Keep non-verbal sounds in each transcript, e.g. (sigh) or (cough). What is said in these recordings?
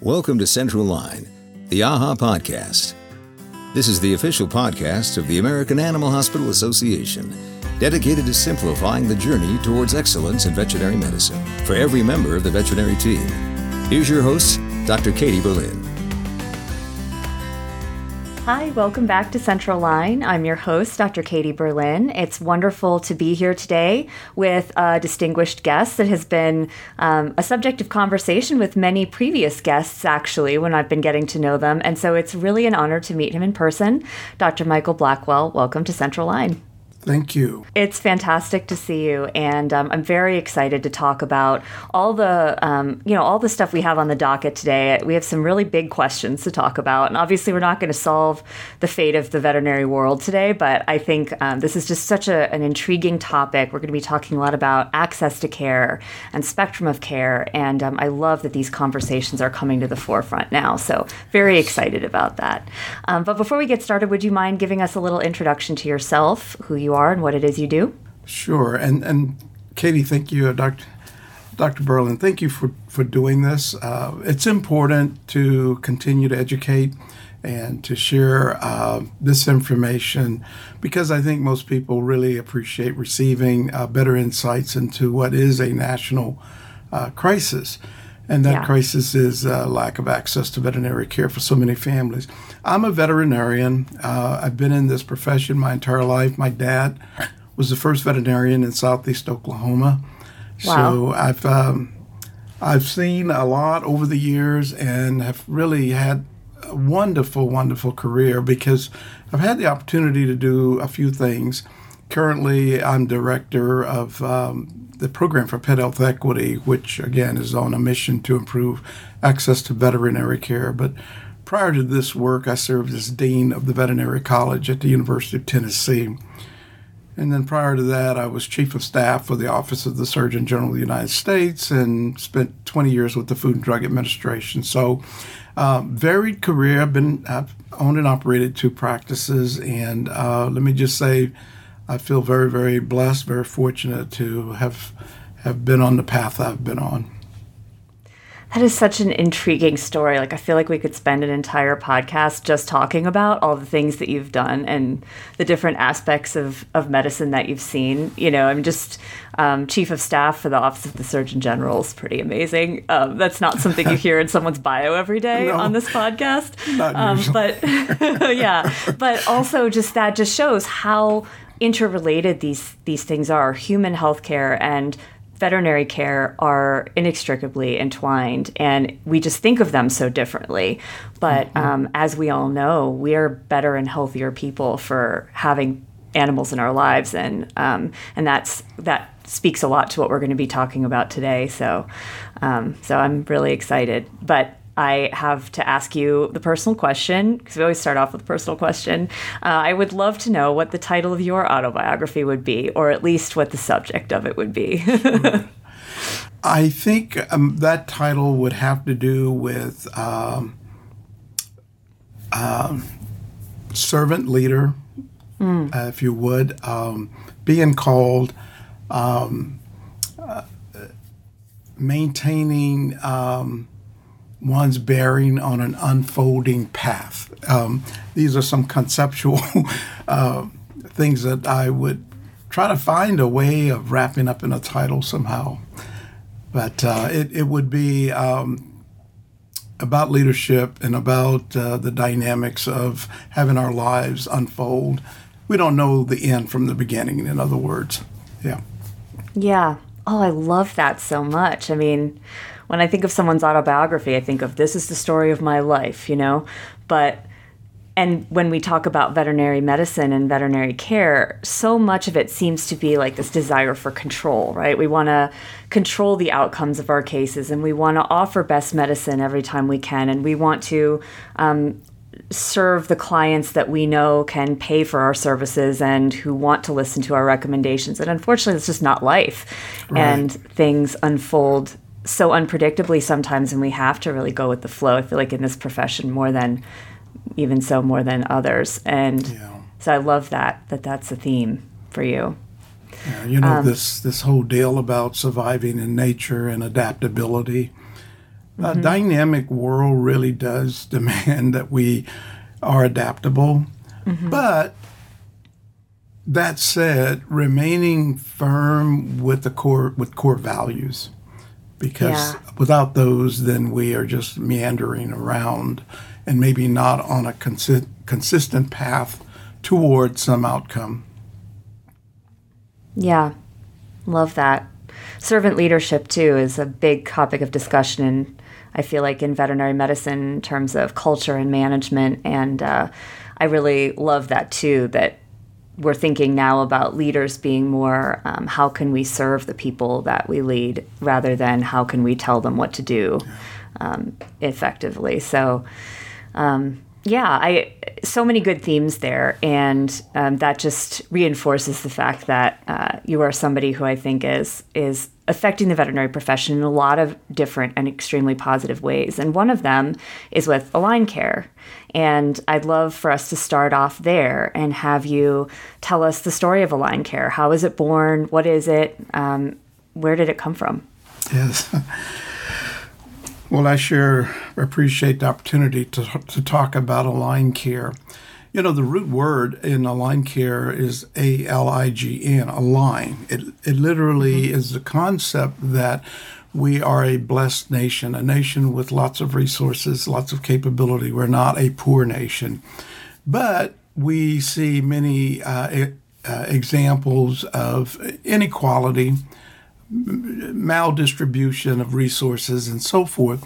Welcome to Central Line, the AAHA podcast. This is the official podcast of the American Animal Hospital Association, dedicated to simplifying the journey towards excellence in veterinary medicine for every member of the veterinary team. Here's your host, Dr. Katie Berlin. Hi, welcome back to Central Line. I'm your host, Dr. Katie Berlin. It's wonderful to be here today with a distinguished guest that has been um, a subject of conversation with many previous guests, actually, when I've been getting to know them. And so it's really an honor to meet him in person. Dr. Michael Blackwell, welcome to Central Line. Thank you. It's fantastic to see you, and um, I'm very excited to talk about all the, um, you know, all the stuff we have on the docket today. We have some really big questions to talk about, and obviously, we're not going to solve the fate of the veterinary world today. But I think um, this is just such a, an intriguing topic. We're going to be talking a lot about access to care and spectrum of care, and um, I love that these conversations are coming to the forefront now. So very excited about that. Um, but before we get started, would you mind giving us a little introduction to yourself, who you are and what it is you do? Sure. And and Katie, thank you, uh, Dr. Dr. Berlin. Thank you for for doing this. Uh, it's important to continue to educate and to share uh, this information because I think most people really appreciate receiving uh, better insights into what is a national uh, crisis. And that yeah. crisis is uh, lack of access to veterinary care for so many families. I'm a veterinarian. Uh, I've been in this profession my entire life. My dad was the first veterinarian in Southeast Oklahoma. Wow. So I've um, I've seen a lot over the years and have really had a wonderful, wonderful career because I've had the opportunity to do a few things. Currently, I'm director of um, the program for pet health equity, which again is on a mission to improve access to veterinary care. But prior to this work, I served as dean of the veterinary college at the University of Tennessee. And then prior to that, I was chief of staff for the Office of the Surgeon General of the United States and spent 20 years with the Food and Drug Administration. So, uh, varied career. I've been I've owned and operated two practices, and uh, let me just say, I feel very, very blessed, very fortunate to have have been on the path I've been on. That is such an intriguing story. Like, I feel like we could spend an entire podcast just talking about all the things that you've done and the different aspects of, of medicine that you've seen. You know, I'm just um, chief of staff for the Office of the Surgeon General is pretty amazing. Um, that's not something you (laughs) hear in someone's bio every day no, on this podcast. Um, but (laughs) yeah, but also just that just shows how interrelated these these things are human healthcare and veterinary care are inextricably entwined, and we just think of them so differently. But mm-hmm. um, as we all know, we are better and healthier people for having animals in our lives, and um, and that's that speaks a lot to what we're going to be talking about today. So, um, so I'm really excited. But I have to ask you the personal question because we always start off with a personal question. Uh, I would love to know what the title of your autobiography would be, or at least what the subject of it would be. (laughs) I think um, that title would have to do with um, um, servant leader, mm. uh, if you would, um, being called. Um, uh, maintaining um, one's bearing on an unfolding path. Um, these are some conceptual (laughs) uh, things that I would try to find a way of wrapping up in a title somehow. But uh, it, it would be um, about leadership and about uh, the dynamics of having our lives unfold. We don't know the end from the beginning, in other words. Yeah. Yeah. Oh, I love that so much. I mean, when I think of someone's autobiography, I think of this is the story of my life, you know? But and when we talk about veterinary medicine and veterinary care, so much of it seems to be like this desire for control, right? We want to control the outcomes of our cases and we want to offer best medicine every time we can. And we want to um, serve the clients that we know can pay for our services and who want to listen to our recommendations. And unfortunately, it's just not life. Right. And things unfold so unpredictably sometimes and we have to really go with the flow i feel like in this profession more than even so more than others and yeah. so i love that that that's a theme for you yeah, you know um, this this whole deal about surviving in nature and adaptability Mm-hmm. A dynamic world really does (laughs) demand that we are adaptable. Mm-hmm. But that said, remaining firm with the core with core values, because yeah. without those, then we are just meandering around, and maybe not on a consi- consistent path toward some outcome. Yeah, love that. Servant leadership too is a big topic of discussion in I feel like in veterinary medicine in terms of culture and management. And uh, I really love that too, that we're thinking now about leaders being more um, how can we serve the people that we lead rather than how can we tell them what to do um, effectively. So, um, yeah, I so many good themes there, and um, that just reinforces the fact that uh, you are somebody who I think is is affecting the veterinary profession in a lot of different and extremely positive ways. And one of them is with AlignCare. And I'd love for us to start off there and have you tell us the story of AlignCare. How was it born? What is it? Um, where did it come from? Yes. (laughs) Well, I sure appreciate the opportunity to, to talk about AlignCare. You know, the root word in AlignCare is A L I G N, align. It, it literally mm-hmm. is the concept that we are a blessed nation, a nation with lots of resources, lots of capability. We're not a poor nation. But we see many uh, uh, examples of inequality, maldistribution of resources, and so forth.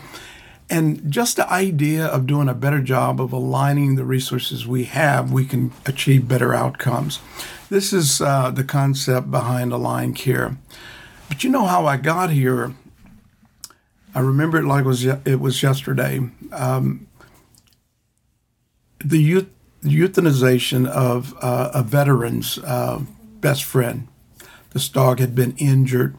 And just the idea of doing a better job of aligning the resources we have, we can achieve better outcomes. This is uh, the concept behind AlignCare. But you know how I got here? I remember it like it was, it was yesterday. Um, the youth, euthanization of uh, a veteran's uh, best friend. This dog had been injured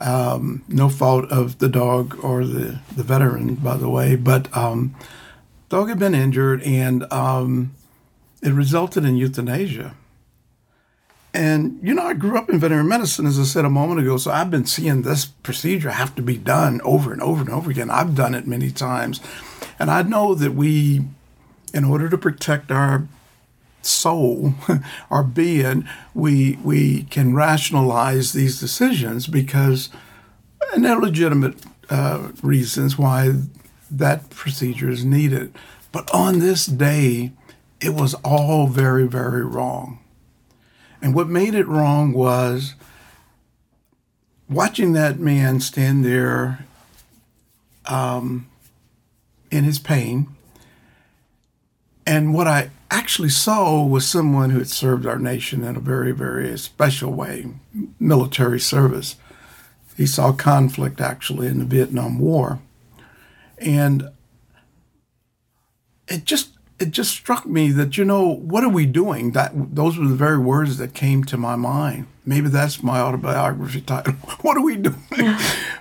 um, no fault of the dog or the, the veteran, by the way, but um, dog had been injured and um, it resulted in euthanasia. And, you know, I grew up in veterinary medicine, as I said a moment ago, so I've been seeing this procedure have to be done over and over and over again. I've done it many times. And I know that we, in order to protect our soul, (laughs) our being, we we can rationalize these decisions because, and there are legitimate uh, reasons why that procedure is needed. But on this day, it was all very, very wrong. And what made it wrong was watching that man stand there um, in his pain. And what I actually saw was someone who had served our nation in a very, very special way military service. He saw conflict actually in the Vietnam War. And it just it just struck me that you know what are we doing that those were the very words that came to my mind maybe that's my autobiography title (laughs) what are we doing (laughs)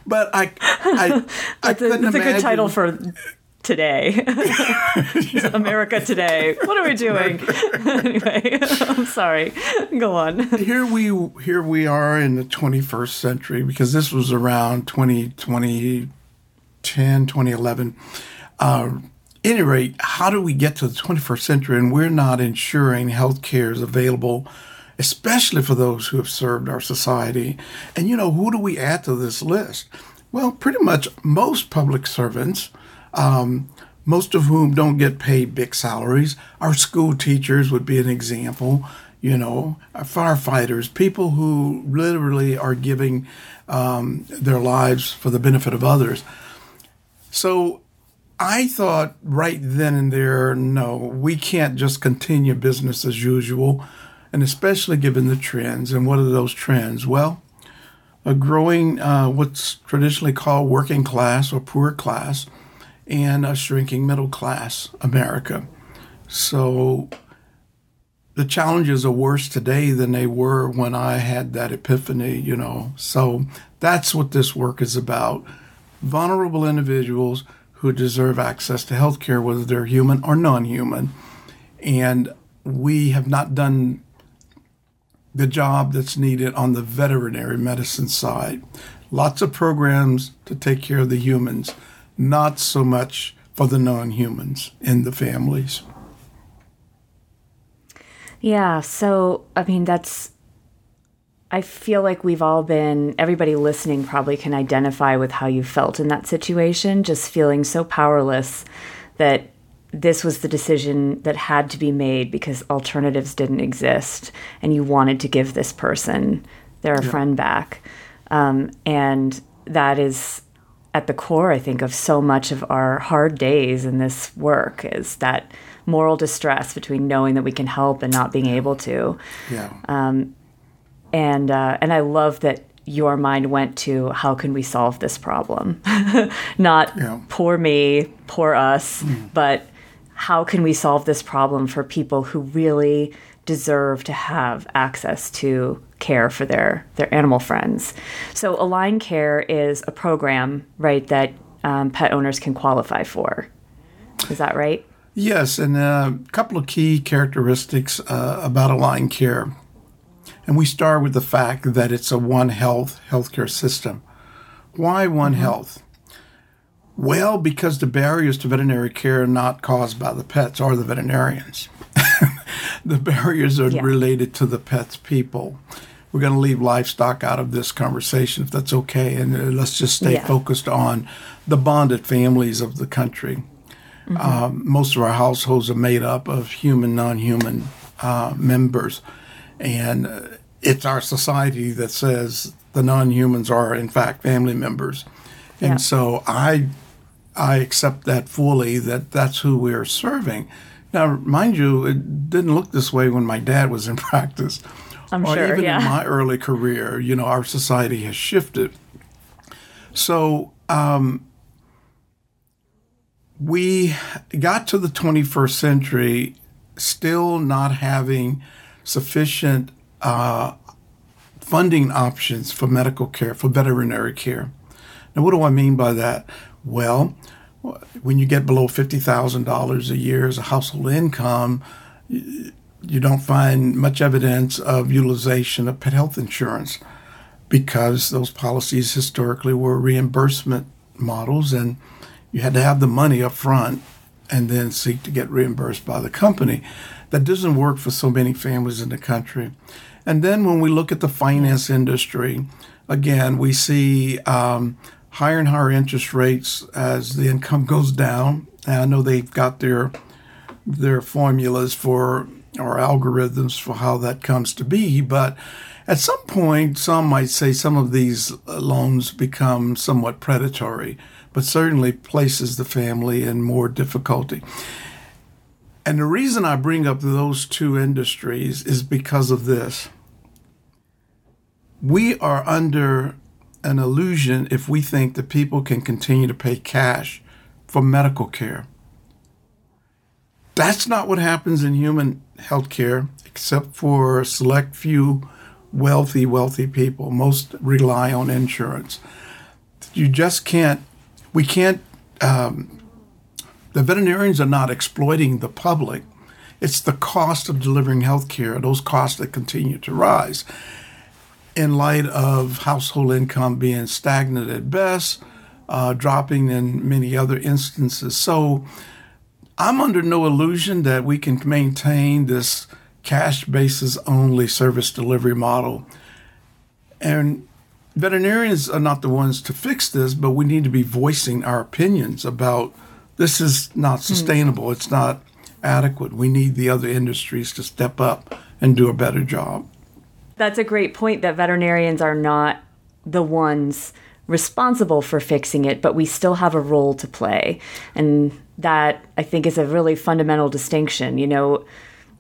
but i i, (laughs) I couldn't that's a good title for today. (laughs) (laughs) America today. What are we doing? (laughs) anyway, I'm sorry. Go on. Here we here we are in the 21st century because this was around 2010, 2011. Uh, any rate, how do we get to the 21st century and we're not ensuring health care is available, especially for those who have served our society? And you know, who do we add to this list? Well, pretty much most public servants um, most of whom don't get paid big salaries. Our school teachers would be an example, you know, firefighters, people who literally are giving um, their lives for the benefit of others. So I thought right then and there, no, we can't just continue business as usual, and especially given the trends. And what are those trends? Well, a growing, uh, what's traditionally called working class or poor class and a shrinking middle class America. So the challenges are worse today than they were when I had that epiphany, you know. So that's what this work is about. Vulnerable individuals who deserve access to health care, whether they're human or non human. And we have not done the job that's needed on the veterinary medicine side. Lots of programs to take care of the humans not so much for the non humans in the families. Yeah, so I mean, that's. I feel like we've all been, everybody listening probably can identify with how you felt in that situation, just feeling so powerless that this was the decision that had to be made because alternatives didn't exist and you wanted to give this person their yeah. friend back. Um, and that is at the core, I think, of so much of our hard days in this work is that moral distress between knowing that we can help and not being able to. Yeah. Um, and uh, and I love that your mind went to how can we solve this problem, (laughs) not yeah. poor me, poor us, mm. but how can we solve this problem for people who really deserve to have access to care for their their animal friends. So AlignCare is a program, right, that um, pet owners can qualify for. Is that right? Yes, and a couple of key characteristics uh, about AlignCare. And we start with the fact that it's a One Health healthcare system. Why One mm-hmm. Health? Well, because the barriers to veterinary care are not caused by the pets or the veterinarians. (laughs) the barriers are yeah. related to the pets people. We're going to leave livestock out of this conversation if that's okay, and uh, let's just stay yeah. focused on the bonded families of the country. Mm-hmm. Um, most of our households are made up of human, non human uh, members. And uh, it's our society that says the non humans are, in fact, family members. And yeah. so I, I accept that fully that that's who we're serving. Now, mind you, it didn't look this way when my dad was in (laughs) practice. I'm or sure, even yeah. in my early career, you know, our society has shifted. So, um, we got to the 21st century still not having sufficient uh, funding options for medical care, for veterinary care. Now, what do I mean by that? Well, when you get below $50,000 a year as a household income, you don't find much evidence of utilization of pet health insurance because those policies historically were reimbursement models and you had to have the money up front and then seek to get reimbursed by the company. That doesn't work for so many families in the country. And then when we look at the finance industry, again, we see um, higher and higher interest rates as the income goes down. And I know they've got their their formulas for or algorithms for how that comes to be, but at some point, some might say some of these loans become somewhat predatory but certainly places the family in more difficulty. And the reason I bring up those two industries is because of this. We are under an illusion if we think that people can continue to pay cash for medical care. That's not what happens in human health care, except for select few wealthy, wealthy people. Most rely on insurance. You just can't we can't, um, the veterinarians are not exploiting the public. It's the cost of delivering health care, those costs that continue to rise. In light of household income being stagnant at best, uh, dropping in many other instances. So I'm under no illusion that we can maintain this cash basis only service delivery model. And veterinarians are not the ones to fix this, but we need to be voicing our opinions about this is not hmm. sustainable. Mm. It's not adequate. We need the other industries to step up and do a better job. That's a great point that veterinarians are not the ones responsible for fixing it, but we still have a role to play. And that I think is a really fundamental distinction. You know,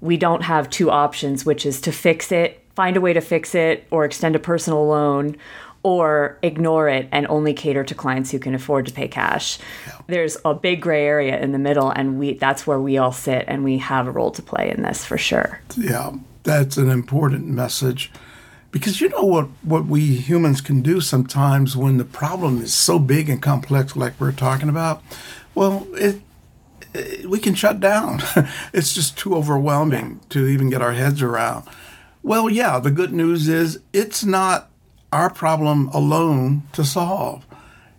we don't have two options, which is to fix it, find a way to fix it, or extend a personal loan, or ignore it and only cater to clients who can afford to pay cash. There's a big gray area in the middle and we that's where we all sit and we have a role to play in this for sure. Yeah, that's an important message. Because you know what what we humans can do sometimes when the problem is so big and complex like we're talking about? Well, it, it we can shut down. (laughs) it's just too overwhelming to even get our heads around. Well, yeah, the good news is it's not our problem alone to solve.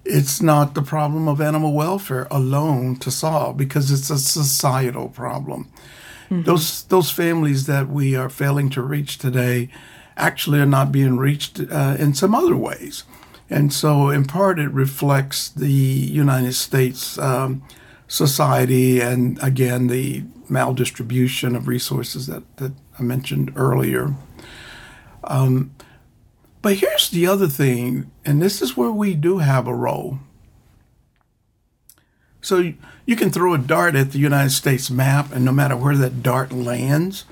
it's not the problem of animal welfare alone to solve because it's a societal problem. Mm-hmm. Those those families that we are failing to reach today actually are not being reached uh, in some other ways, and so in part it reflects the United States um, society and again the maldistribution of resources that that I mentioned earlier. Um, but here's the other thing, and this is where we do have a role. So you can throw a dart at the United States map, and no matter where that dart lands,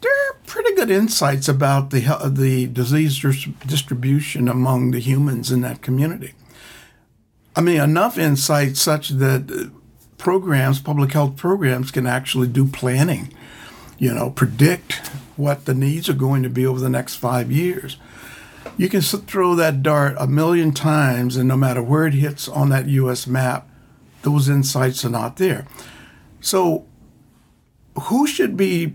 there are pretty good insights about the the disease distribution among the humans in that community. I mean, enough insight such that uh, programs, public health programs, can actually do planning. You know, predict what the needs are going to be over the next five years you can throw that dart a million times, and no matter where it hits on that U.S. map, those insights are not there. So, who should be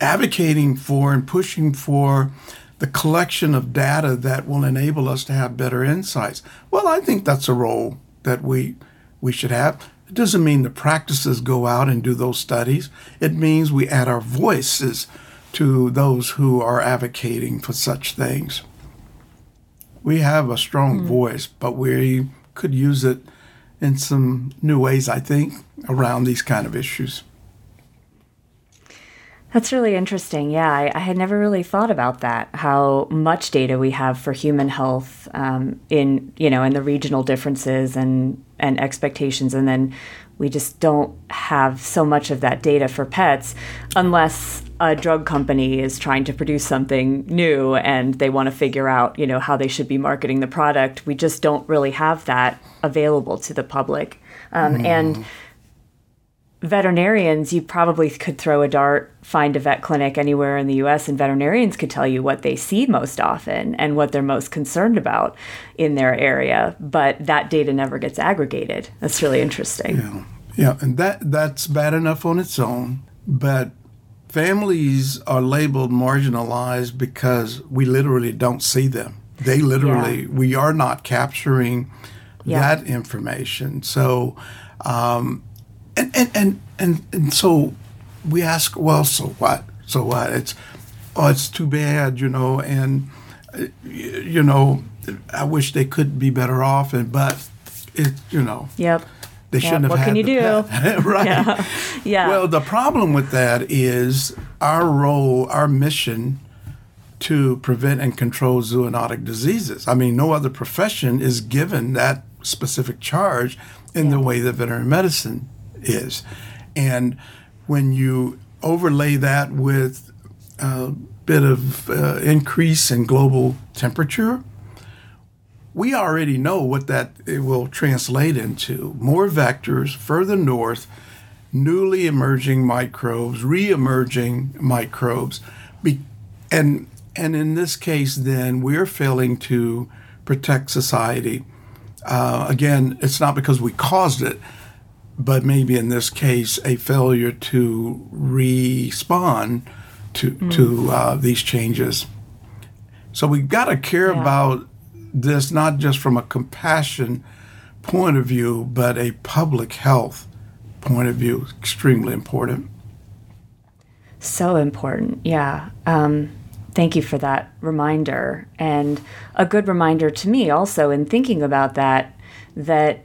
advocating for and pushing for the collection of data that will enable us to have better insights? Well, I think that's a role that we we should have. It doesn't mean the practices go out and do those studies. It means we add our voices to those who are advocating for such things. We have a strong mm. voice, but we could use it in some new ways, I think, around these kind of issues. That's really interesting. Yeah, I, I, had never really thought about that. How much data we have for human health um, in you know, and the regional differences and and expectations, and then we just don't have so much of that data for pets unless a drug company is trying to produce something new and they want to figure out, you know, how they should be marketing the product. We just don't really have that available to the public. Um, mm. And veterinarians, you probably could throw a dart, find a vet clinic anywhere in the US, and veterinarians could tell you what they see most often and what they're most concerned about in their area. But that data never gets aggregated. That's really interesting. Yeah. Yeah, and that that's bad enough on its own, but families are labeled marginalized because we literally don't see them. They literally, yeah. we are not capturing yeah. that information. So, um, and, and, and, and, and so we ask, well, so what? So what? It's, oh, it's too bad, you know, and, uh, you know, I wish they could be better off, and but it, you know. Yep. They shouldn't have what had can you do? (laughs) right. Yeah. yeah. Well, the problem with that is our role, our mission to prevent and control zoonotic diseases. I mean, no other profession is given that specific charge in yeah. the way that veterinary medicine is. And when you overlay that with a bit of uh, increase in global temperature, we already know what that will translate into more vectors further north, newly emerging microbes, re-emerging microbes, Be, and and in this case, then we're failing to protect society. Uh, again, it's not because we caused it, but maybe in this case, a failure to respond to mm. to uh, these changes. So we've got to care yeah. about this not just from a compassion point of view, but a public health point of view. Extremely important. So important, yeah. Um, thank you for that reminder. And a good reminder to me also in thinking about that, that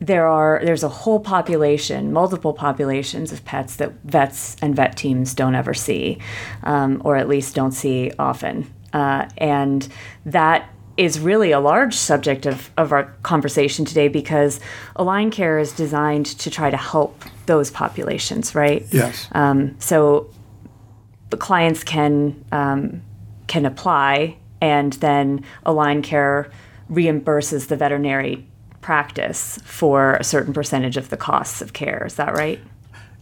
there are there's a whole population, multiple populations of pets that vets and vet teams don't ever see, um, or at least don't see often. Uh, and that is really a large subject of, of our conversation today because AlignCare is designed to try to help those populations, right? Yes. Um, so the clients can um, can apply, and then AlignCare reimburses the veterinary practice for a certain percentage of the costs of care. Is that right?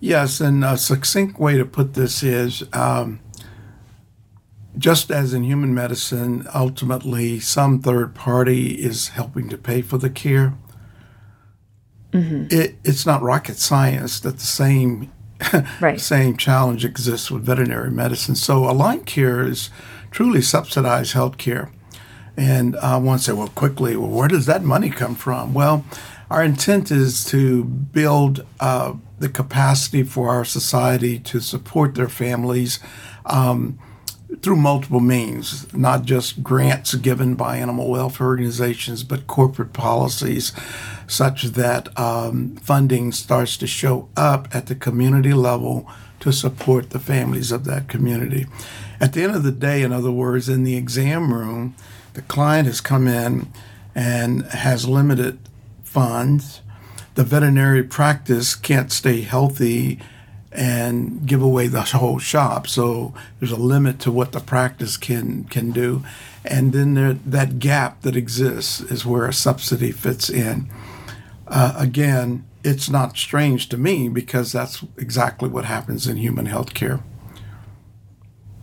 Yes, and a succinct way to put this is um, just as in human medicine, ultimately some third party is helping to pay for the care. Mm-hmm. It, it's not rocket science that the same (laughs) right. same challenge exists with veterinary medicine. So AlignCare is truly subsidized health care. And to say, well, quickly, well, where does that money come from? Well, our intent is to build uh, the capacity for our society to support their families um, through multiple means, not just grants given by animal welfare organizations, but corporate policies such that um, funding starts to show up at the community level to support the families of that community. At the end of the day, in other words, in the exam room, the client has come in and has limited funds. The veterinary practice can't stay healthy and give away the whole shop. So there's a limit to what the practice can can do, and then there, that gap that exists is where a subsidy fits in. Uh, again, it's not strange to me because that's exactly what happens in human health care.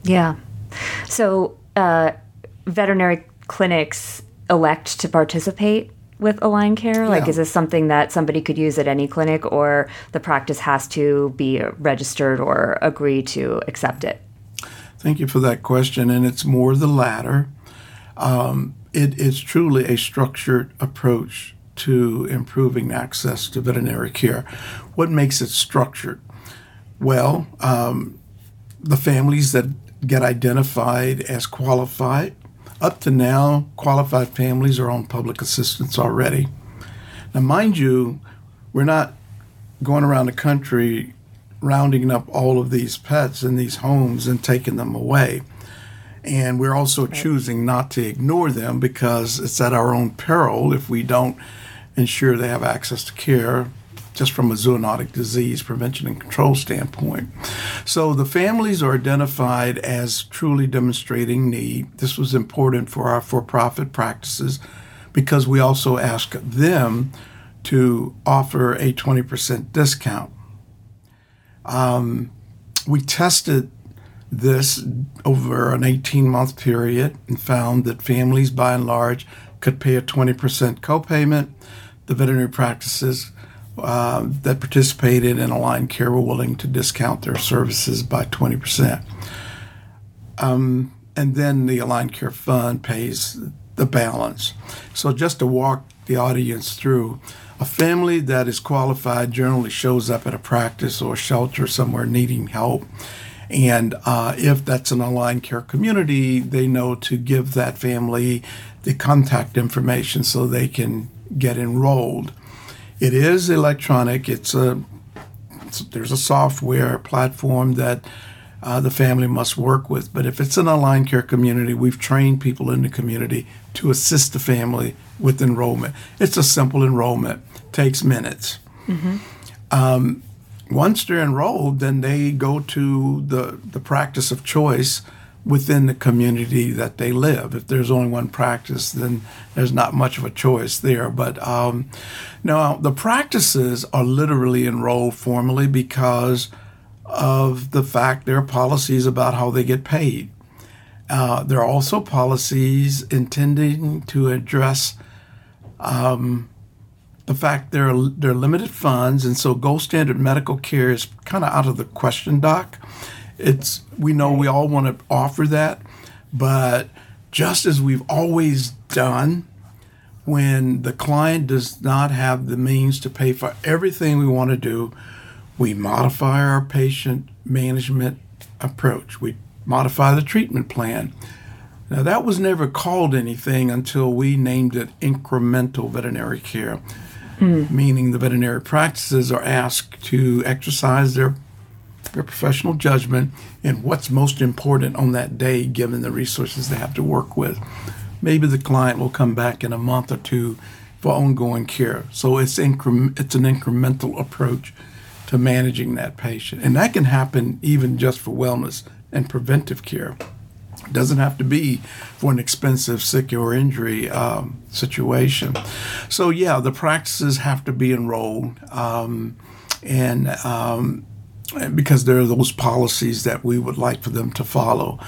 Yeah. So uh, veterinary clinics elect to participate with AlignCare? Like, Yeah. is this something that somebody could use at any clinic, or the practice has to be registered or agree to accept it? Thank you for that question, and it's more the latter. Um, it is truly a structured approach to improving access to veterinary care. What makes it structured? Well, um, the families that get identified as qualified, up to now, qualified families are on public assistance already. Now, mind you, we're not going around the country rounding up all of these pets in these homes and taking them away. And we're also choosing not to ignore them because it's at our own peril if we don't ensure they have access to care just from a zoonotic disease prevention and control standpoint. So the families are identified as truly demonstrating need. This was important for our for profit practices because we also ask them to offer a 20% discount. Um, we tested this over an 18 month period and found that families by and large could pay a 20% copayment. The veterinary practices uh, that participated in Aligned Care were willing to discount their services by 20%. Um, and then the Aligned Care Fund pays the balance. So, just to walk the audience through, a family that is qualified generally shows up at a practice or a shelter somewhere needing help. And uh, if that's an aligned care community, they know to give that family the contact information so they can get enrolled. It is electronic. It's a it's, there's a software platform that uh, the family must work with. But if it's an aligned care community, we've trained people in the community to assist the family with enrollment. It's a simple enrollment, takes minutes. Um, once they're enrolled, then they go to the, the practice of choice within the community that they live. If there's only one practice, then there's not much of a choice there. But um, now the practices are literally enrolled formally because of the fact there are policies about how they get paid. Uh, there are also policies intending to address um, the fact there are, there are limited funds, and so gold standard medical care is kind of out of the question, doc. It's we know we all want to offer that, but just as we've always done, when the client does not have the means to pay for everything we want to do, we modify our patient management approach. We modify the treatment plan. Now, that was never called anything until we named it incremental veterinary care, hmm. meaning the veterinary practices are asked to exercise their, their professional judgment and what's most important on that day given the resources they have to work with. Maybe the client will come back in a month or two for ongoing care. So it's, incre- it's an incremental approach to managing that patient. And that can happen even just for wellness and preventive care. It doesn't have to be for an expensive sick or injury um, situation. So, yeah, the practices have to be enrolled. Um, and um, because there are those policies that we would like for them to follow.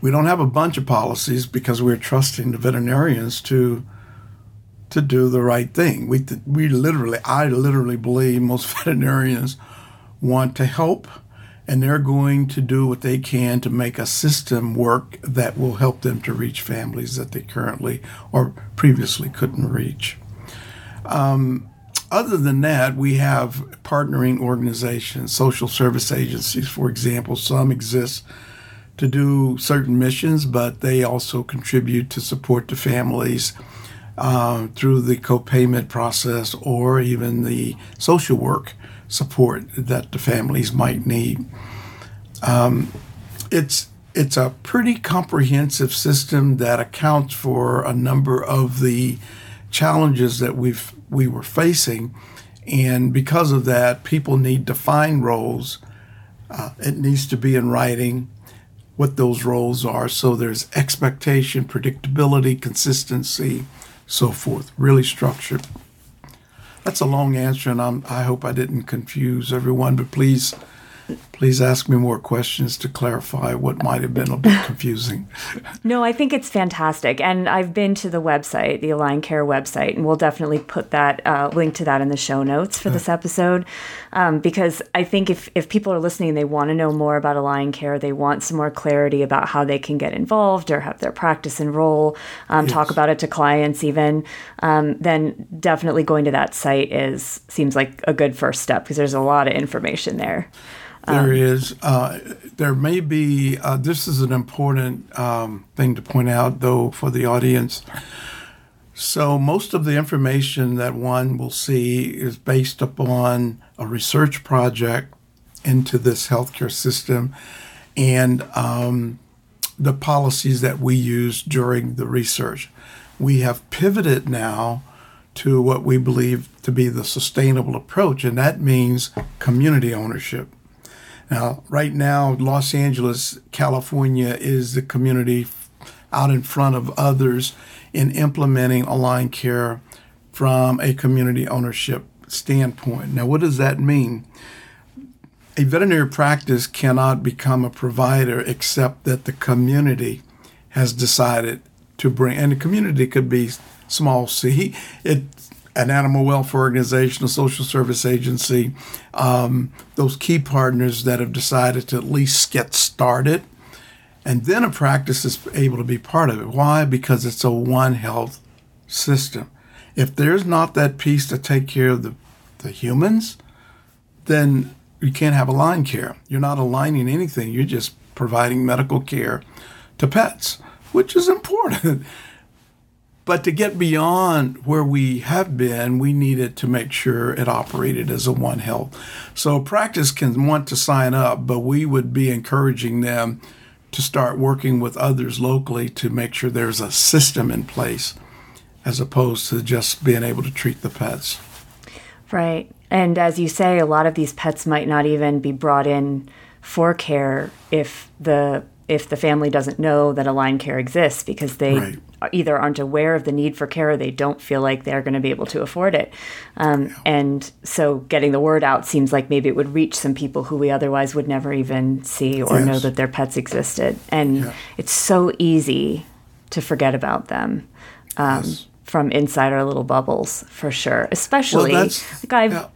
We don't have a bunch of policies because we're trusting the veterinarians to to do the right thing. We we literally, I literally believe most (laughs) veterinarians want to help and they're going to do what they can to make a system work that will help them to reach families that they currently or previously couldn't reach. Um, other than that, we have partnering organizations, social service agencies, for example. Some exist to do certain missions, but they also contribute to support the families uh, through the co-payment process or even the social work support that the families might need. Um, it's it's a pretty comprehensive system that accounts for a number of the challenges that we've we were facing, and because of that, people need defined roles. Uh, it needs to be in writing what those roles are, so there's expectation, predictability, consistency, so forth. Really structured. That's a long answer, and I'm, I hope I didn't confuse everyone, but please Please ask me more questions to clarify what might have been a bit (laughs) confusing. no, I think it's fantastic. And I've been to the website, the AlignCare website, and we'll definitely put that uh, link to that in the show notes for this episode. Um, because I think if, if people are listening, they want to know more about AlignCare, they want some more clarity about how they can get involved or have their practice enroll, um, yes. talk about it to clients even, um, then definitely going to that site is seems like a good first step because there's a lot of information there. There um, is. Uh, there may be. Uh, this is an important um, thing to point out, though, for the audience. So, most of the information that one will see is based upon a research project into this healthcare system and um, the policies that we use during the research. We have pivoted now to what we believe to be the sustainable approach, and that means community ownership. Now, right now, Los Angeles, California is the community out in front of others in implementing AlignCare from a community ownership standpoint. Now, what does that mean? A veterinary practice cannot become a provider except that the community has decided to bring, and the community could be small (laughs) c. It an animal welfare organization, a social service agency, um, those key partners that have decided to at least get started. And then a practice is able to be part of it. Why? Because it's a one health system. If there's not that piece to take care of the, the humans, then you can't have AlignCare. You're not aligning anything, you're just providing medical care to pets, which is important. (laughs) But to get beyond where we have been, we needed to make sure it operated as a One Health. So practice can want to sign up, but we would be encouraging them to start working with others locally to make sure there's a system in place as opposed to just being able to treat the pets. Right. And as you say, a lot of these pets might not even be brought in for care if the if the family doesn't know that AlignCare exists because they right. Either aren't aware of the need for care or they don't feel like they're going to be able to afford it. Um, yeah. And so getting the word out seems like maybe it would reach some people who we otherwise would never even see or yes. know that their pets existed. And yeah. it's so easy to forget about them. Um, yes. From inside our little bubbles, for sure. Especially, well, like I've, yeah.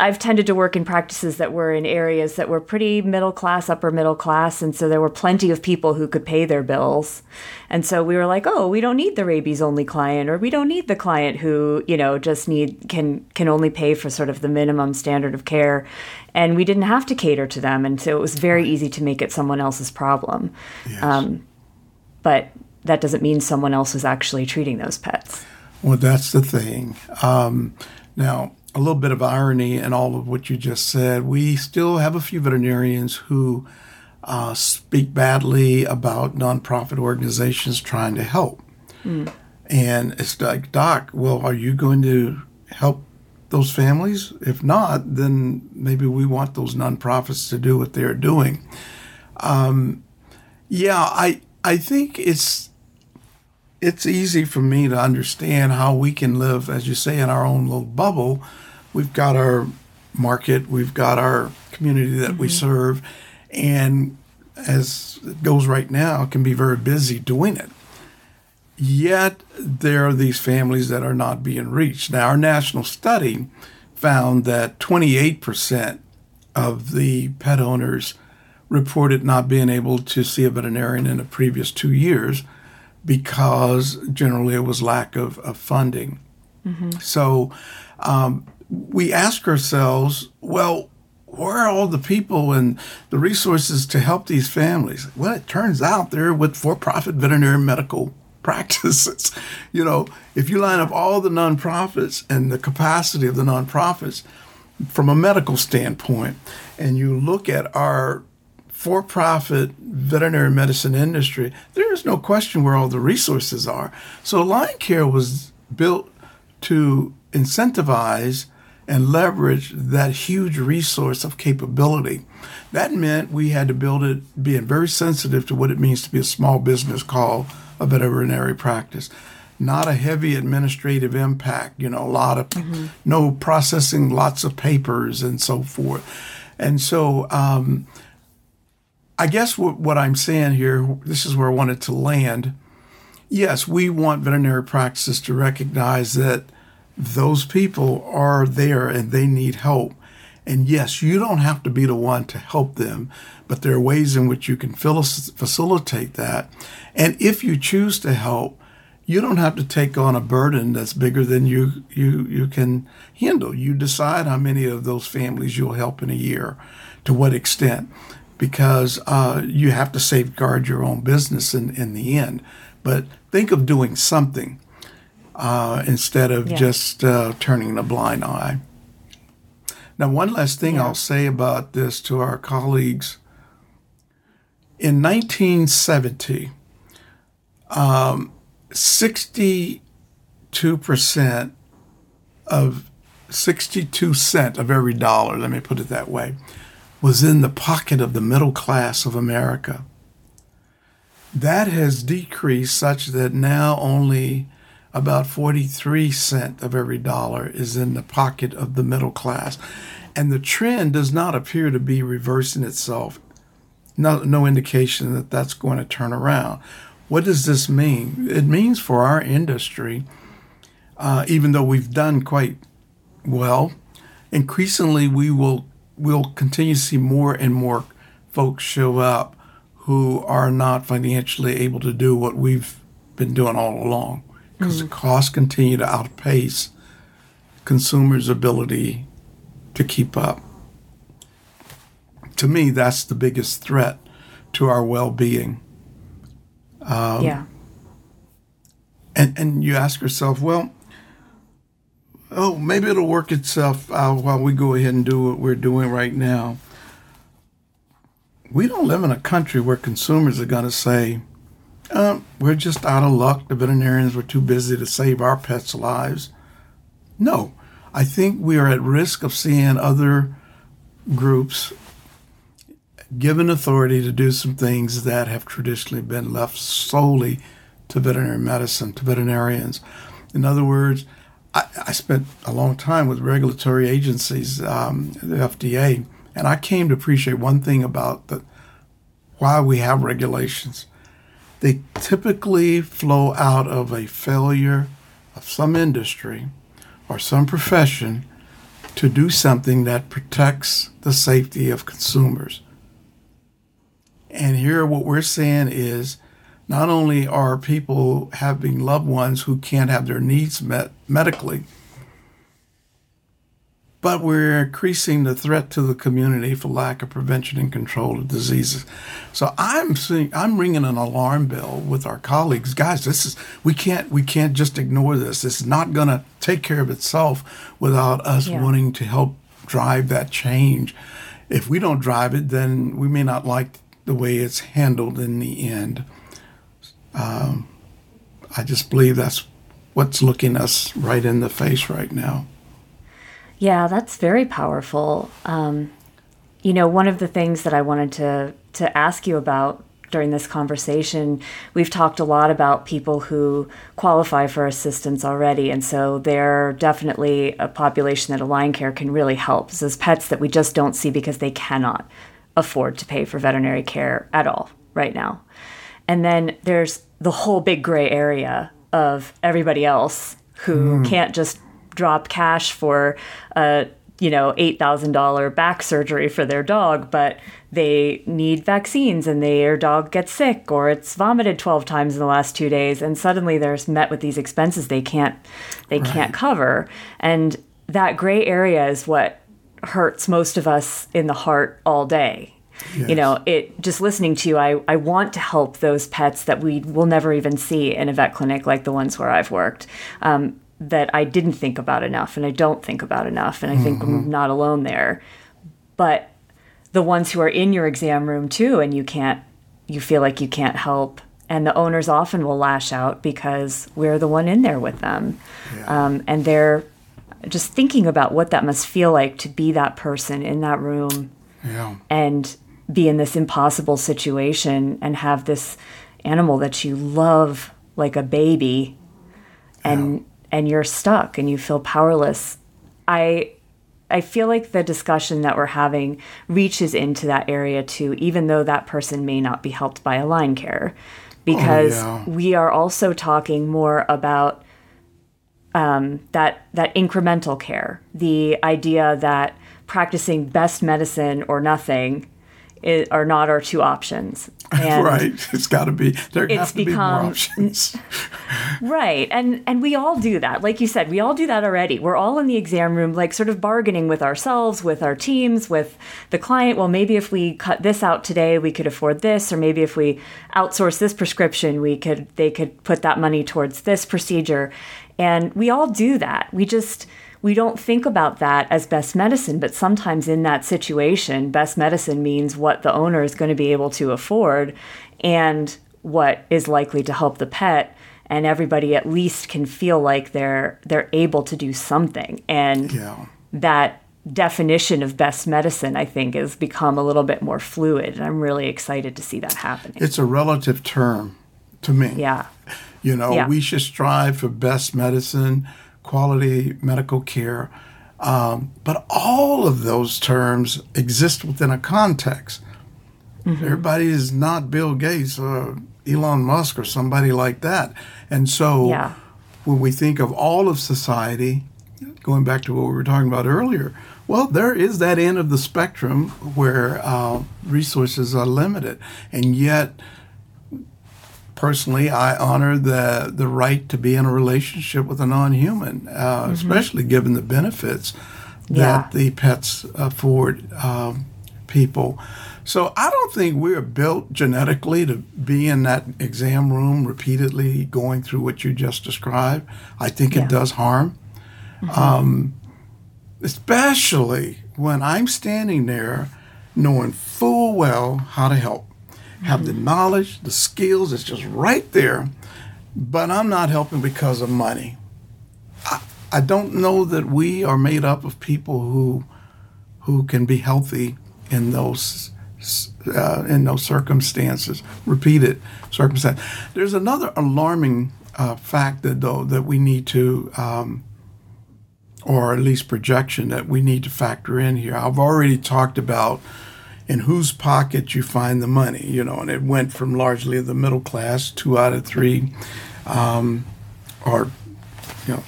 I've tended to work in practices that were in areas that were pretty middle class, upper middle class, and so there were plenty of people who could pay their bills. And so we were like, "Oh, we don't need the rabies only client or we don't need the client who, you know, just need can can only pay for sort of the minimum standard of care." And we didn't have to cater to them, and so it was very easy to make it someone else's problem. Yes. Um, but that doesn't mean someone else is actually treating those pets. Well, that's the thing. Um, now, a little bit of irony in all of what you just said. We still have a few veterinarians who uh, speak badly about nonprofit organizations trying to help. Mm. And it's like, Doc, well, are you going to help those families? If not, then maybe we want those nonprofits to do what they're doing. Um, yeah, I I think it's it's easy for me to understand how we can live, as you say, in our own little bubble. We've got our market, we've got our community that mm-hmm. we serve, and as it goes right now, can be very busy doing it. Yet there are these families that are not being reached. Now, our national study found that 28% of the pet owners reported not being able to see a veterinarian in the previous two years because generally it was lack of, of funding. Mm-hmm. So um, we ask ourselves, well, where are all the people and the resources to help these families? Well, it turns out they're with for profit veterinary medical (laughs) practices. you know, if you line up all the nonprofits and the capacity of the nonprofits from a medical standpoint, and you look at our for profit veterinary medicine industry, there is no question where all the resources are. So, AlignCare was built to incentivize and leverage that huge resource of capability. That meant we had to build it being very sensitive to what it means to be a small business called a veterinary practice. Not a heavy administrative impact, you know, a lot of mm-hmm. no processing, lots of papers and so forth. And so, um, I guess what, what I'm saying here, this is where I wanted to land. Yes, we want veterinary practices to recognize that those people are there and they need help. And yes, you don't have to be the one to help them, but there are ways in which you can facilitate that. And if you choose to help, you don't have to take on a burden that's bigger than you you you can handle. You decide how many of those families you'll help in a year, to what extent because uh, you have to safeguard your own business in, in the end. But think of doing something uh, instead of yeah. just uh, turning a blind eye. Now, one last thing yeah. I'll say about this to our colleagues. In 1970, um, 62% of 62 cent of every dollar, let me put it that way, was in the pocket of the middle class of America. That has decreased such that now only about 43 cent of every dollar is in the pocket of the middle class. And the trend does not appear to be reversing itself. No, no indication that that's going to turn around. What does this mean? It means for our industry, uh, even though we've done quite well, increasingly we will we'll continue to see more and more folks show up who are not financially able to do what we've been doing all along because mm-hmm. the costs continue to outpace consumers' ability to keep up. To me, that's the biggest threat to our well-being. Um, yeah. And and you ask yourself, well, oh, maybe it'll work itself out while we go ahead and do what we're doing right now. We don't live in a country where consumers are going to say, um, we're just out of luck. The veterinarians were too busy to save our pets' lives. No, I think we are at risk of seeing other groups given authority to do some things that have traditionally been left solely to veterinary medicine, to veterinarians. In other words, I, I spent a long time with regulatory agencies, um, the FDA, and I came to appreciate one thing about the why we have regulations. They typically flow out of a failure of some industry or some profession to do something that protects the safety of consumers. And here, what we're saying is not only are people having loved ones who can't have their needs met medically, but we're increasing the threat to the community for lack of prevention and control of diseases. So I'm seeing, I'm ringing an alarm bell with our colleagues. Guys, this is we can't we can't just ignore this. This is not going to take care of itself without us yeah. wanting to help drive that change. If we don't drive it, then we may not like the way it's handled in the end. Um, I just believe that's what's looking us right in the face right now. Yeah, that's very powerful. Um, you know, one of the things that I wanted to to ask you about during this conversation, we've talked a lot about people who qualify for assistance already, and so they're definitely a population that AlignCare can really help. As pets that we just don't see because they cannot afford to pay for veterinary care at all right now. And then there's the whole big gray area of everybody else who mm. can't just drop cash for a you know, $8,000 back surgery for their dog, but they need vaccines and their dog gets sick or it's vomited 12 times in the last 2 days and suddenly they're met with these expenses they can't they right. can't cover. And that gray area is what hurts most of us in the heart all day. Yes. You know, it just listening to you, I, I want to help those pets that we will never even see in a vet clinic like the ones where I've worked. Um, that I didn't think about enough and I don't think about enough. And I think mm-hmm. I'm not alone there. But the ones who are in your exam room too, and you can't, you feel like you can't help. And the owners often will lash out because we're the one in there with them. Yeah. Um, and they're just thinking about what that must feel like to be that person in that room yeah. and be in this impossible situation and have this animal that you love like a baby and and you're stuck and you feel powerless. I I feel like the discussion that we're having reaches into that area too, even though that person may not be helped by AlignCare, because oh, yeah. we are also talking more about um, that that incremental care, the idea that practicing best medicine or nothing is, are not our two options. (laughs) And right. It's got to be. There have to become, be more options. (laughs) right. And and we all do that. Like you said, we all do that already. We're all in the exam room, like sort of bargaining with ourselves, with our teams, with the client. Well, maybe if we cut this out today, we could afford this, or maybe if we outsource this prescription, we could they could put that money towards this procedure. And we all do that. We just we don't think about that as best medicine, but sometimes in that situation, best medicine means what the owner is going to be able to afford and what is likely to help the pet and everybody at least can feel like they're they're able to do something and yeah. that definition of best medicine i think has become a little bit more fluid and i'm really excited to see that happening it's a relative term to me yeah you know yeah. we should strive for best medicine quality medical care. Um, but all of those terms exist within a context. Mm-hmm. Everybody is not Bill Gates or Elon Musk or somebody like that. And so yeah. when we think of all of society, going back to what we were talking about earlier, well, there is that end of the spectrum where uh, resources are limited. And yet, personally, I honor the the right to be in a relationship with a non-human, uh, mm-hmm. especially given the benefits that yeah. the pets afford um, people. So I don't think we're built genetically to be in that exam room repeatedly going through what you just described. I think yeah. it does harm, mm-hmm. um, especially when I'm standing there knowing full well how to help have the knowledge, the skills, it's just right there. But I'm not helping because of money. I, I don't know that we are made up of people who who can be healthy in those uh, in those circumstances. Repeated circumstance. There's another alarming uh, fact that though that we need to, um, or at least projection that we need to factor in here. I've already talked about in whose pocket you find the money, you know, and it went from largely the middle class, two out of three, um, or, you know,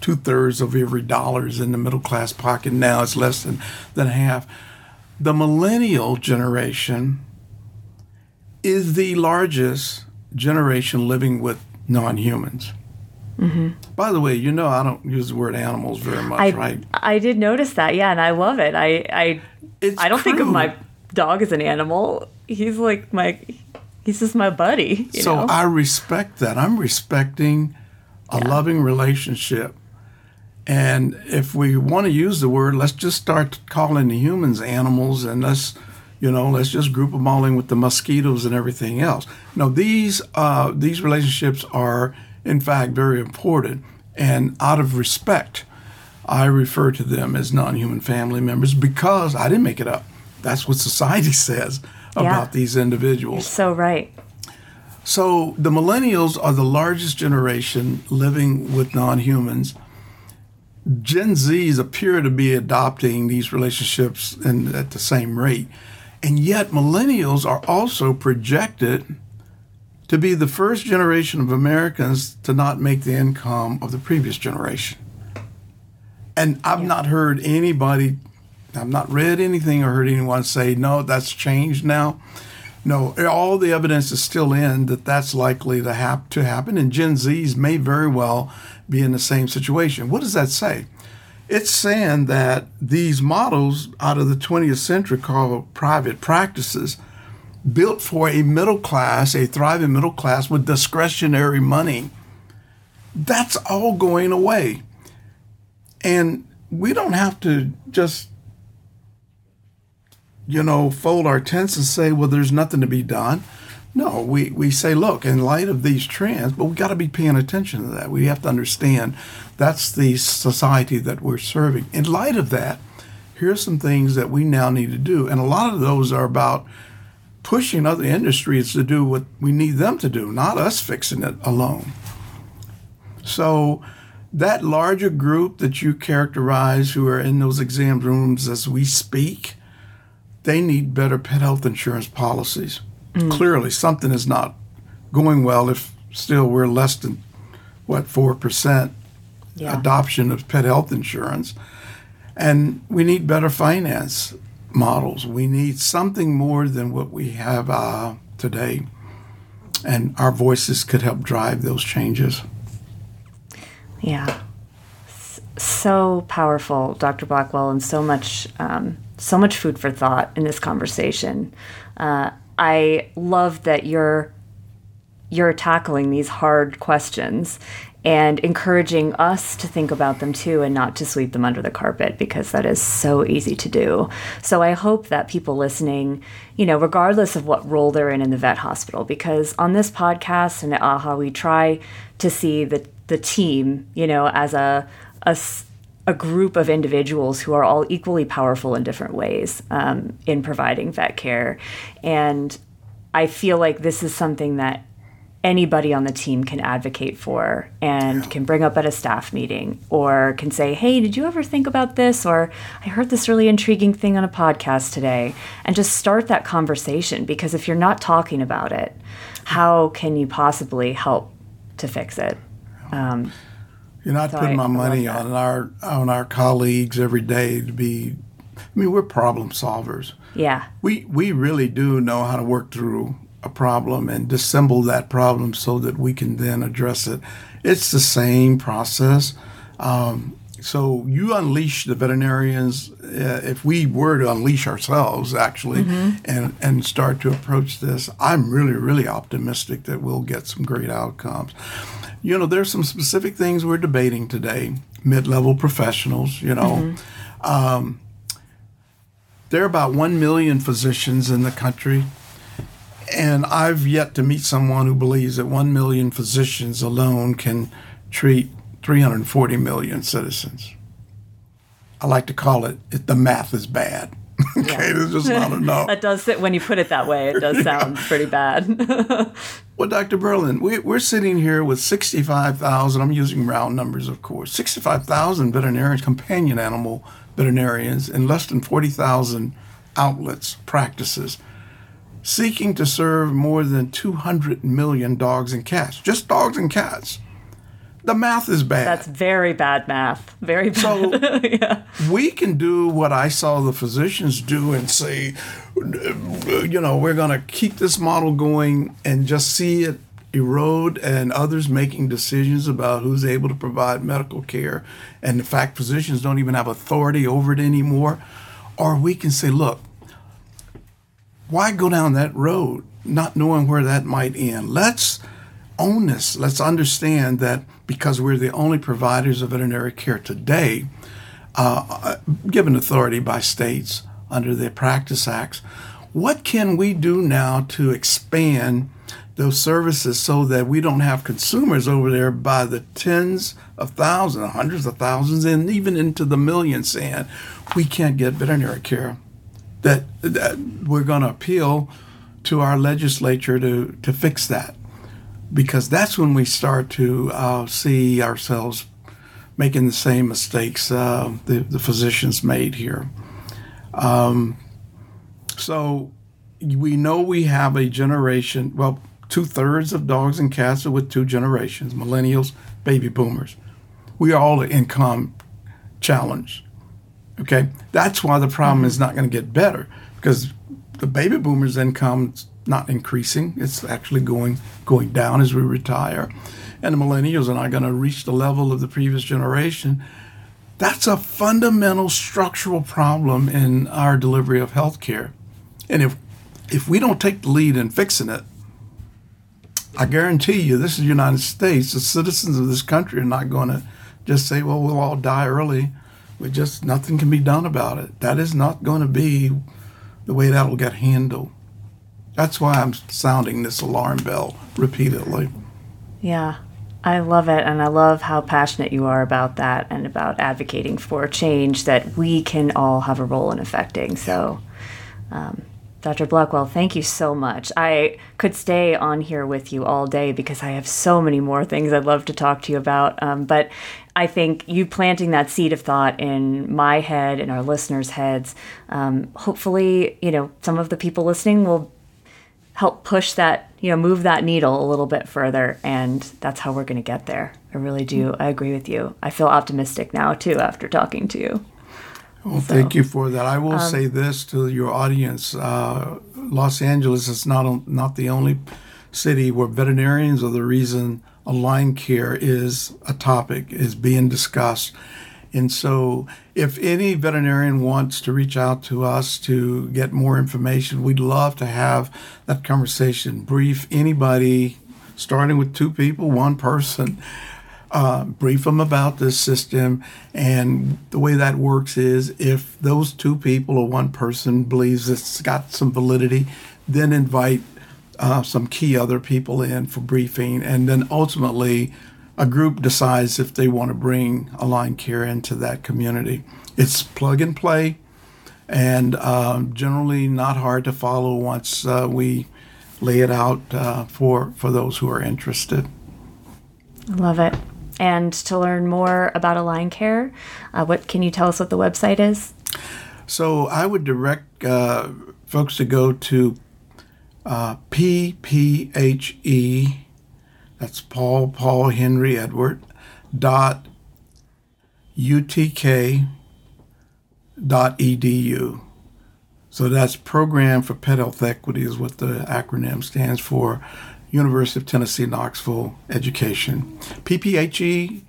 two thirds of every dollar is in the middle class pocket. Now it's less than, than half. The millennial generation is the largest generation living with non humans. Mm-hmm. By the way, you know I don't use the word animals very much, I, right? I did notice that, yeah, and I love it. I I it's I don't true. think of my dog as an animal. He's like my he's just my buddy. so know? I respect that. I'm respecting a yeah. loving relationship. And if we want to use the word, let's just start calling the humans animals and let's, you know, let's just group them all in with the mosquitoes and everything else. No, these uh, these relationships are in fact very important. And out of respect, I refer to them as non human family members because I didn't make it up. That's what society (laughs) says about yeah. these individuals. You're so right. So the millennials are the largest generation living with non humans. Gen Zs appear to be adopting these relationships at the same rate. And yet, millennials are also projected to be the first generation of Americans to not make the income of the previous generation. And I've not heard anybody, I've not read anything or heard anyone say, no, that's changed now. No, all the evidence is still in that that's likely to, hap- to happen, and Gen Zs may very well be in the same situation. What does that say? It's saying that these models out of the 20th century called private practices built for a middle class, a thriving middle class with discretionary money. That's all going away. And we don't have to just, you know, fold our tents and say, well, there's nothing to be done. No, we, we say, look, in light of these trends, but we got to be paying attention to that. We have to understand that's the society that we're serving. In light of that, here's some things that we now need to do. And a lot of those are about pushing other industries to do what we need them to do, not us fixing it alone. So, that larger group that you characterize who are in those exam rooms as we speak, they need better pet health insurance policies. Mm. Clearly, something is not going well if still we're less than, what, 4% yeah. adoption of pet health insurance. And we need better finance models. We need something more than what we have uh, today. And our voices could help drive those changes. Yeah. So powerful, Dr. Blackwell, and so much, um, so much food for thought in this conversation. Uh, I love that you're you're tackling these hard questions and encouraging us to think about them too and not to sweep them under the carpet because that is so easy to do. So I hope that people listening, you know, regardless of what role they're in in the vet hospital, because on this podcast and at AAHA, we try to see the, the team, you know, as a, a a group of individuals who are all equally powerful in different ways um, in providing vet care. And I feel like this is something that anybody on the team can advocate for and can bring up at a staff meeting or can say, Hey, did you ever think about this? Or I heard this really intriguing thing on a podcast today. And just start that conversation because if you're not talking about it, how can you possibly help to fix it? Um, you're not so putting I, my money on our on our colleagues every day to be. I mean, we're problem solvers. Yeah. We we really do know how to work through a problem and dissemble that problem so that we can then address it. It's the same process. Um, so you unleash the veterinarians. Uh, if we were to unleash ourselves, actually, mm-hmm. and and start to approach this, I'm really really optimistic that we'll get some great outcomes. You know, there's some specific things we're debating today. Mid-level professionals, you know. Mm-hmm. Um, there are about 1 million physicians in the country. And I've yet to meet someone who believes that 1 million physicians alone can treat 340 million citizens. I like to call it, it the math is bad. (laughs) okay, yeah. there's just not enough. (laughs) that does, sit when you put it that way, it does (laughs) sound pretty bad. well, Dr. Berlin, we, we're sitting here with 65,000, I'm using round numbers, of course, 65,000 veterinarians, companion animal veterinarians, and less than 40,000 outlets, practices seeking to serve more than 200 million dogs and cats. Just dogs and cats. The math is bad. That's very bad math. Very bad. So (laughs) yeah. we can do what I saw the physicians do and say, you know, we're going to keep this model going and just see it erode and others making decisions about who's able to provide medical care. And in fact, physicians don't even have authority over it anymore. Or we can say, look, why go down that road not knowing where that might end? Let's own this. Let's understand that because we're the only providers of veterinary care today, uh, given authority by states under the Practice Acts, what can we do now to expand those services so that we don't have consumers over there by the tens of thousands, hundreds of thousands, and even into the millions saying we can't get veterinary care that, that we're going to appeal to our legislature to, to fix that. Because that's when we start to uh, see ourselves making the same mistakes uh, the, the physicians made here. Um, so we know we have a generation, well, two thirds of dogs and cats are with two generations millennials, baby boomers. We are all income challenge. Okay, that's why the problem is not going to get better because the baby boomers' income is not increasing; it's actually going going down as we retire, and the millennials are not going to reach the level of the previous generation. That's a fundamental structural problem in our delivery of health care. And if if we don't take the lead in fixing it, I guarantee you, this is the United States. The citizens of this country are not going to just say, "Well, we'll all die early." We just nothing can be done about it. That is not going to be the way that'll get handled. That's why I'm sounding this alarm bell repeatedly. Yeah, I love it. And I love how passionate you are about that and about advocating for change that we can all have a role in affecting. So, um, Dr. Blackwell, thank you so much. I could stay on here with you all day because I have so many more things I'd love to talk to you about. Um, but I think you planting that seed of thought in my head and our listeners' heads, um, hopefully, you know, some of the people listening will help push that, you know, move that needle a little bit further. And that's how we're going to get there. I really do. I agree with you. I feel optimistic now, too, after talking to you. Well, so, thank you for that. I will um, say this to your audience: uh, Los Angeles is not not the only city where veterinarians are the reason AlignCare is a topic is being discussed. And so, if any veterinarian wants to reach out to us to get more information, we'd love to have that conversation. Brief anybody, starting with two people, one person, uh, brief them about this system. And the way that works is if those two people or one person believes it's got some validity, then invite uh, some key other people in for briefing. And then ultimately, a group decides if they want to bring AlignCare into that community. It's plug and play and um, generally not hard to follow once uh, we lay it out uh, for, for those who are interested. I love it. And to learn more about AlignCare, uh, what can you tell us what the website is? So I would direct uh, folks to go to uh, PPHE, that's Paul Paul Henry Edward, dot UTK dot edu. So that's Program for Pet Health Equity is what the acronym stands for. University of Tennessee Knoxville Education, pphe.utk.edu.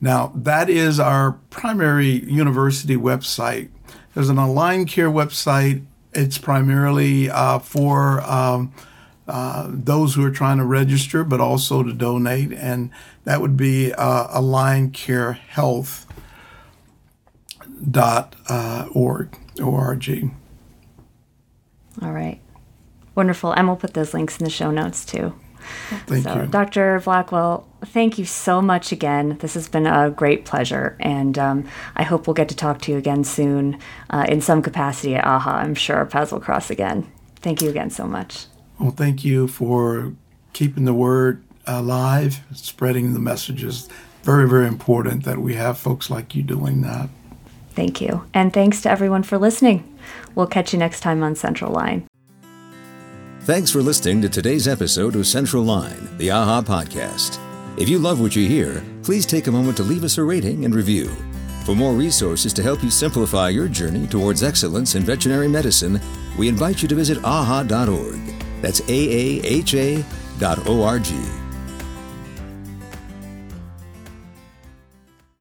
Now, that is our primary university website. There's an AlignCare website. It's primarily uh, for um, uh, those who are trying to register, but also to donate, and that would be uh, uh, org. All right. Wonderful. And we'll put those links in the show notes too. Thank so, you. Dr. Blackwell, thank you so much again. This has been a great pleasure. And um, I hope we'll get to talk to you again soon uh, in some capacity at AAHA. I'm sure our paths will cross again. Thank you again so much. Well, thank you for keeping the word alive, spreading the messages. Very, very important that we have folks like you doing that. Thank you. And thanks to everyone for listening. We'll catch you next time on Central Line. Thanks for listening to today's episode of Central Line, the AAHA podcast. If you love what you hear, please take a moment to leave us a rating and review. For more resources to help you simplify your journey towards excellence in veterinary medicine, we invite you to visit aaha.org. That's A A H A dot O R G.